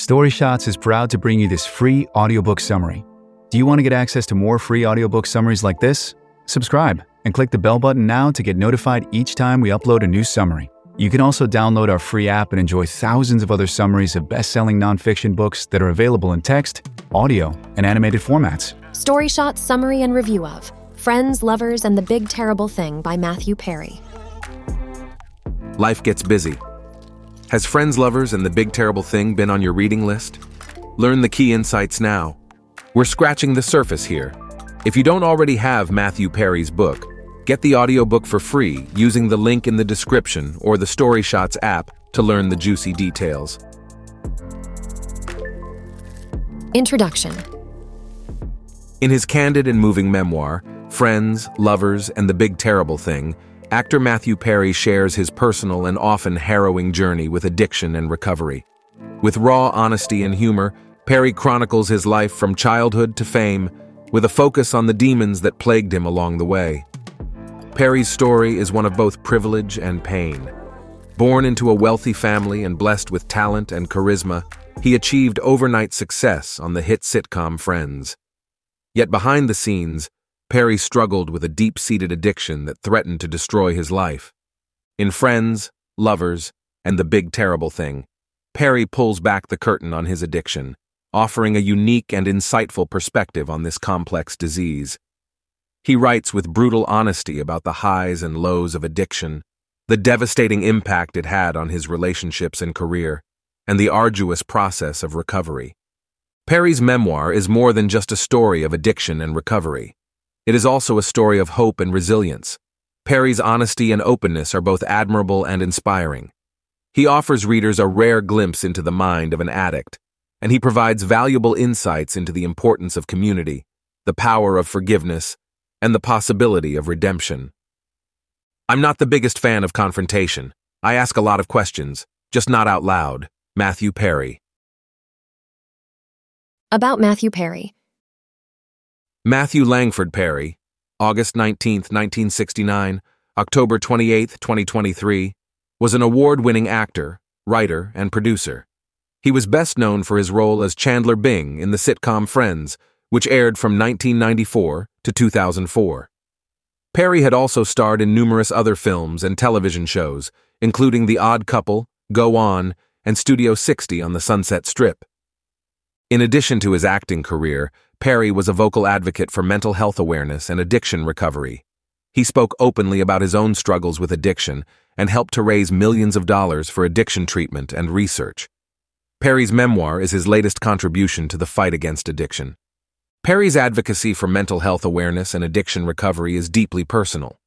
StoryShots is proud to bring you this free audiobook summary. Do you want to get access to more free audiobook summaries like this? Subscribe and click the bell button now to get notified each time we upload a new summary. You can also download our free app and enjoy thousands of other summaries of best-selling nonfiction books that are available in text, audio, and animated formats. StoryShot summary and review of Friends, Lovers, and the Big Terrible Thing by Matthew Perry. Life gets busy. Has Friends, Lovers, and the Big Terrible Thing been on your reading list? Learn the key insights now. We're scratching the surface here. If you don't already have Matthew Perry's book, get the audiobook for free using the link in the description or the StoryShots app to learn the juicy details. Introduction In his candid and moving memoir, Friends, Lovers, and the Big Terrible Thing, actor Matthew Perry shares his personal and often harrowing journey with addiction and recovery. With raw honesty and humor, Perry chronicles his life from childhood to fame, with a focus on the demons that plagued him along the way. Perry's story is one of both privilege and pain. Born into a wealthy family and blessed with talent and charisma, he achieved overnight success on the hit sitcom Friends. Yet behind the scenes, Perry struggled with a deep-seated addiction that threatened to destroy his life. In Friends, Lovers, and The Big Terrible Thing, Perry pulls back the curtain on his addiction, offering a unique and insightful perspective on this complex disease. He writes with brutal honesty about the highs and lows of addiction, the devastating impact it had on his relationships and career, and the arduous process of recovery. Perry's memoir is more than just a story of addiction and recovery. It is also a story of hope and resilience. Perry's honesty and openness are both admirable and inspiring. He offers readers a rare glimpse into the mind of an addict, and he provides valuable insights into the importance of community, the power of forgiveness, and the possibility of redemption. I'm not the biggest fan of confrontation. I ask a lot of questions, just not out loud. Matthew Perry. About Matthew Perry. Matthew Langford Perry, August 19, 1969, October 28, 2023, was an award winning actor, writer, and producer. He was best known for his role as Chandler Bing in the sitcom Friends, which aired from 1994 to 2004. Perry had also starred in numerous other films and television shows, including The Odd Couple, Go On, and Studio 60 on the Sunset Strip. In addition to his acting career, Perry was a vocal advocate for mental health awareness and addiction recovery. He spoke openly about his own struggles with addiction and helped to raise millions of dollars for addiction treatment and research. Perry's memoir is his latest contribution to the fight against addiction. Perry's advocacy for mental health awareness and addiction recovery is deeply personal.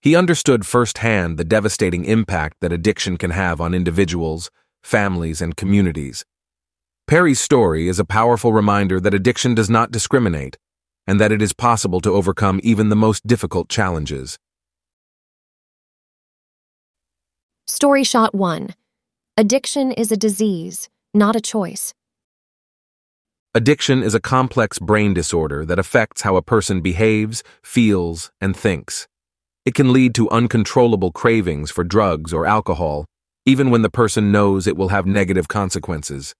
He understood firsthand the devastating impact that addiction can have on individuals, families, and communities. Perry's story is a powerful reminder that addiction does not discriminate and that it is possible to overcome even the most difficult challenges. Story Shot 1 Addiction is a disease, not a choice. Addiction is a complex brain disorder that affects how a person behaves, feels, and thinks. It can lead to uncontrollable cravings for drugs or alcohol, even when the person knows it will have negative consequences.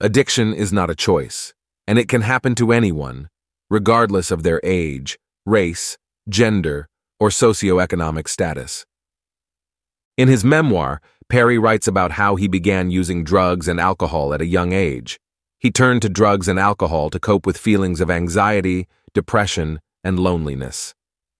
Addiction is not a choice, and it can happen to anyone, regardless of their age, race, gender, or socioeconomic status. In his memoir, Perry writes about how he began using drugs and alcohol at a young age. He turned to drugs and alcohol to cope with feelings of anxiety, depression, and loneliness.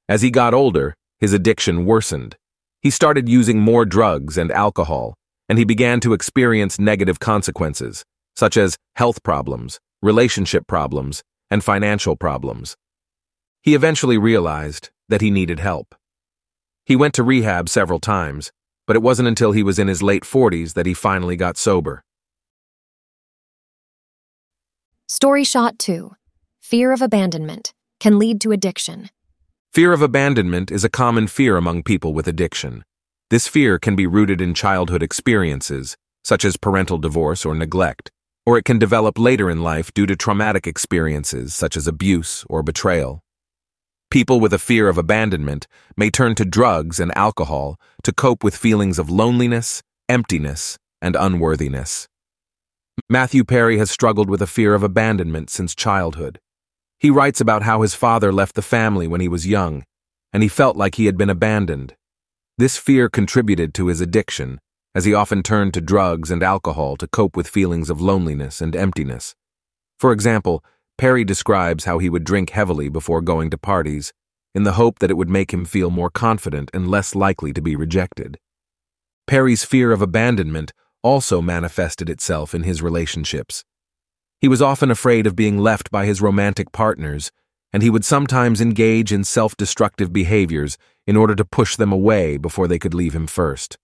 As he got older, his addiction worsened. He started using more drugs and alcohol, and he began to experience negative consequences, such as health problems, relationship problems, and financial problems. He eventually realized that he needed help. He went to rehab several times, but it wasn't until he was in his late 40s that he finally got sober. Story Shot 2 Fear of abandonment can lead to addiction. Fear of abandonment is a common fear among people with addiction. This fear can be rooted in childhood experiences, such as parental divorce or neglect, or it can develop later in life due to traumatic experiences such as abuse or betrayal. People with a fear of abandonment may turn to drugs and alcohol to cope with feelings of loneliness, emptiness, and unworthiness. Matthew Perry has struggled with a fear of abandonment since childhood. He writes about how his father left the family when he was young, and he felt like he had been abandoned. This fear contributed to his addiction, as he often turned to drugs and alcohol to cope with feelings of loneliness and emptiness. For example, Perry describes how he would drink heavily before going to parties, in the hope that it would make him feel more confident and less likely to be rejected. Perry's fear of abandonment also manifested itself in his relationships. He was often afraid of being left by his romantic partners, and he would sometimes engage in self destructive behaviors in order to push them away before they could leave him first.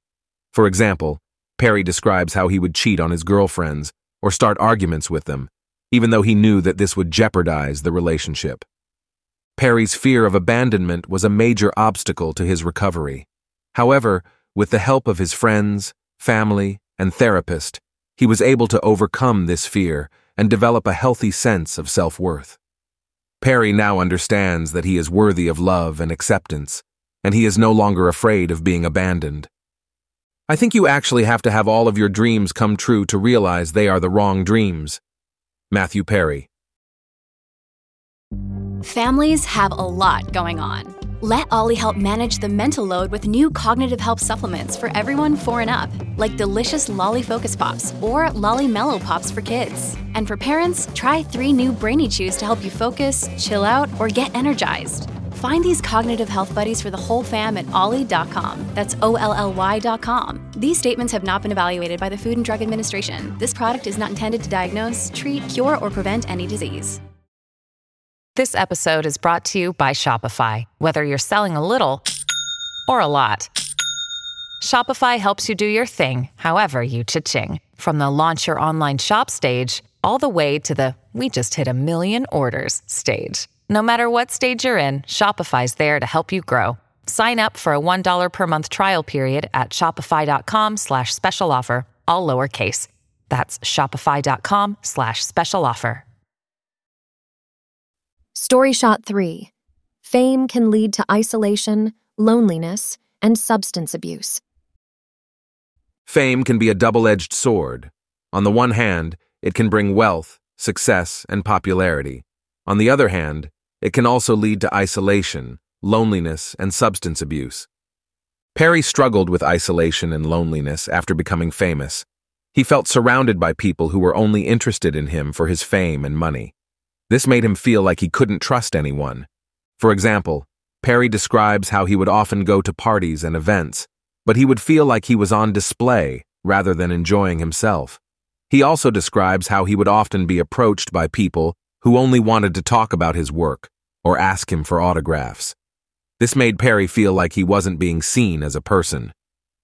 For example, Perry describes how he would cheat on his girlfriends or start arguments with them even though he knew that this would jeopardize the relationship. Perry's fear of abandonment was a major obstacle to his recovery. However, with the help of his friends, family, and therapist, he was able to overcome this fear and develop a healthy sense of self worth. Perry now understands that he is worthy of love and acceptance, and he is no longer afraid of being abandoned. I think you actually have to have all of your dreams come true to realize they are the wrong dreams. Matthew Perry. Families have a lot going on. Let Olly help manage the mental load with new cognitive help supplements for everyone four and up, like delicious Lolly Focus Pops or Lolly Mellow Pops for kids. And for parents, try three new Brainy Chews to help you focus, chill out, or get energized. Find these cognitive health buddies for the whole fam at olly.com. That's O L L Y.com. These statements have not been evaluated by the Food and Drug Administration. This product is not intended to diagnose, treat, cure, or prevent any disease. This episode is brought to you by Shopify. Whether you're selling a little or a lot, Shopify helps you do your thing, however you cha-ching. From the launch your online shop stage, all the way to the we just hit a million orders stage. No matter what stage you're in, Shopify's there to help you grow. Sign up for a $1 per month trial period at shopify.com slash special offer, all lowercase. That's shopify.com slash special offer. Story Shot 3 Fame can lead to isolation, loneliness, and substance abuse. Fame can be a double edged sword. On the one hand, it can bring wealth, success, and popularity. On the other hand, it can also lead to isolation, loneliness, and substance abuse. Perry struggled with isolation and loneliness after becoming famous. He felt surrounded by people who were only interested in him for his fame and money. This made him feel like he couldn't trust anyone. For example, Perry describes how he would often go to parties and events, but he would feel like he was on display rather than enjoying himself. He also describes how he would often be approached by people who only wanted to talk about his work or ask him for autographs. This made Perry feel like he wasn't being seen as a person,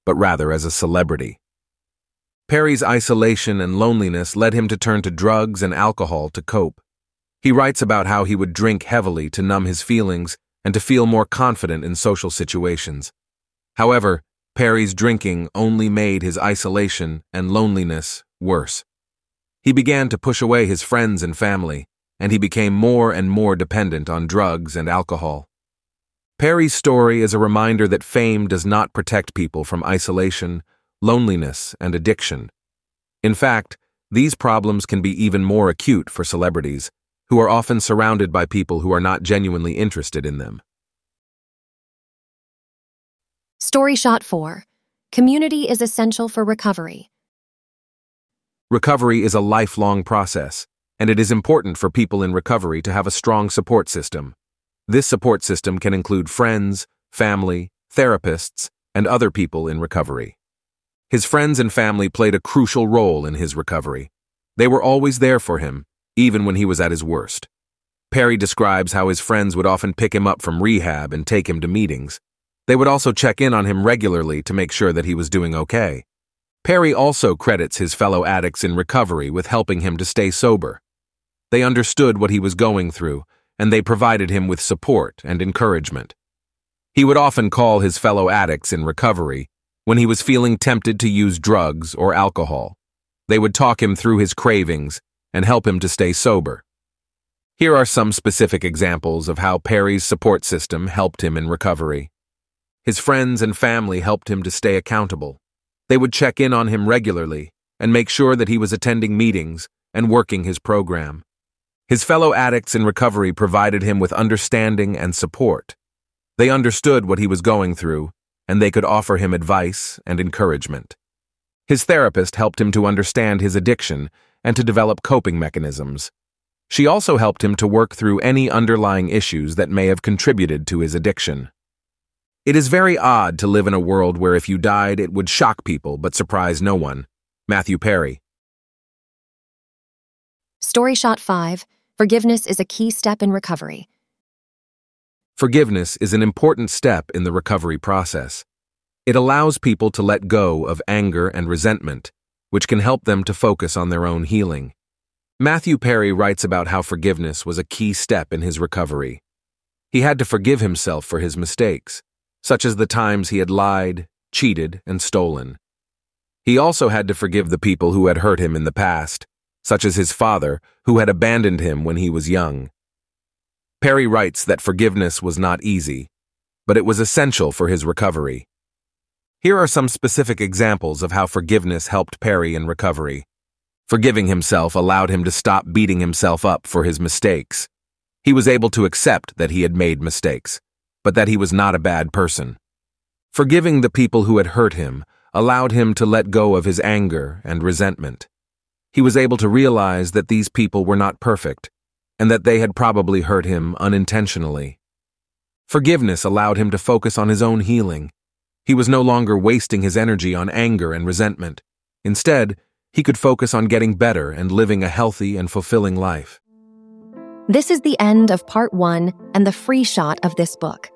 but rather as a celebrity. Perry's isolation and loneliness led him to turn to drugs and alcohol to cope. He writes about how he would drink heavily to numb his feelings and to feel more confident in social situations. However, Perry's drinking only made his isolation and loneliness worse. He began to push away his friends and family, and he became more and more dependent on drugs and alcohol. Perry's story is a reminder that fame does not protect people from isolation, loneliness, and addiction. In fact, these problems can be even more acute for celebrities, who are often surrounded by people who are not genuinely interested in them. Story Shot 4 Community is essential for recovery. Recovery is a lifelong process, and it is important for people in recovery to have a strong support system. This support system can include friends, family, therapists, and other people in recovery. His friends and family played a crucial role in his recovery. They were always there for him, even when he was at his worst. Perry describes how his friends would often pick him up from rehab and take him to meetings. They would also check in on him regularly to make sure that he was doing okay. Perry also credits his fellow addicts in recovery with helping him to stay sober. They understood what he was going through, and they provided him with support and encouragement. He would often call his fellow addicts in recovery when he was feeling tempted to use drugs or alcohol. They would talk him through his cravings and help him to stay sober. Here are some specific examples of how Perry's support system helped him in recovery. His friends and family helped him to stay accountable. They would check in on him regularly and make sure that he was attending meetings and working his program. His fellow addicts in recovery provided him with understanding and support. They understood what he was going through, and they could offer him advice and encouragement. His therapist helped him to understand his addiction and to develop coping mechanisms. She also helped him to work through any underlying issues that may have contributed to his addiction. It is very odd to live in a world where if you died, it would shock people but surprise no one. Matthew Perry. Story Shot 5 Forgiveness is a key step in recovery. Forgiveness is an important step in the recovery process. It allows people to let go of anger and resentment, which can help them to focus on their own healing. Matthew Perry writes about how forgiveness was a key step in his recovery. He had to forgive himself for his mistakes, such as the times he had lied, cheated, and stolen. He also had to forgive the people who had hurt him in the past, such as his father, who had abandoned him when he was young. Perry writes that forgiveness was not easy, but it was essential for his recovery. Here are some specific examples of how forgiveness helped Perry in recovery. Forgiving himself allowed him to stop beating himself up for his mistakes. He was able to accept that he had made mistakes, but that he was not a bad person. Forgiving the people who had hurt him allowed him to let go of his anger and resentment he was able to realize that these people were not perfect, and that they had probably hurt him unintentionally. Forgiveness allowed him to focus on his own healing. He was no longer wasting his energy on anger and resentment. Instead, he could focus on getting better and living a healthy and fulfilling life. This is the end of part one and the free shot of this book.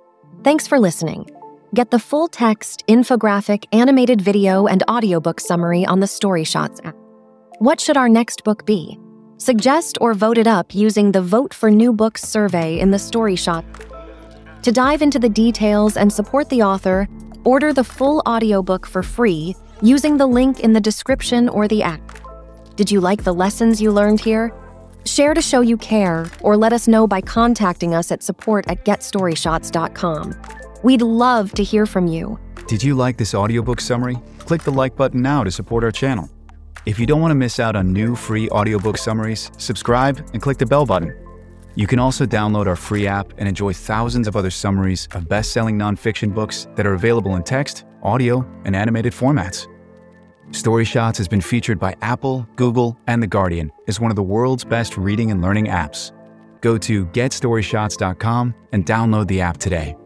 Thanks for listening. Get the full text, infographic, animated video, and audiobook summary on the Story Shots app. What should our next book be? Suggest or vote it up using the Vote for New Books survey in the Story Shot. To dive into the details and support the author, order the full audiobook for free using the link in the description or the app. Did you like the lessons you learned here? Share to show you care or let us know by contacting us at support at getstoryshots.com. We'd love to hear from you. Did you like this audiobook summary? Click the like button now to support our channel. If you don't want to miss out on new free audiobook summaries, subscribe and click the bell button. You can also download our free app and enjoy thousands of other summaries of best selling nonfiction books that are available in text, audio, and animated formats. Story Shots has been featured by Apple, Google, and The Guardian as one of the world's best reading and learning apps. Go to getstoryshots.com and download the app today.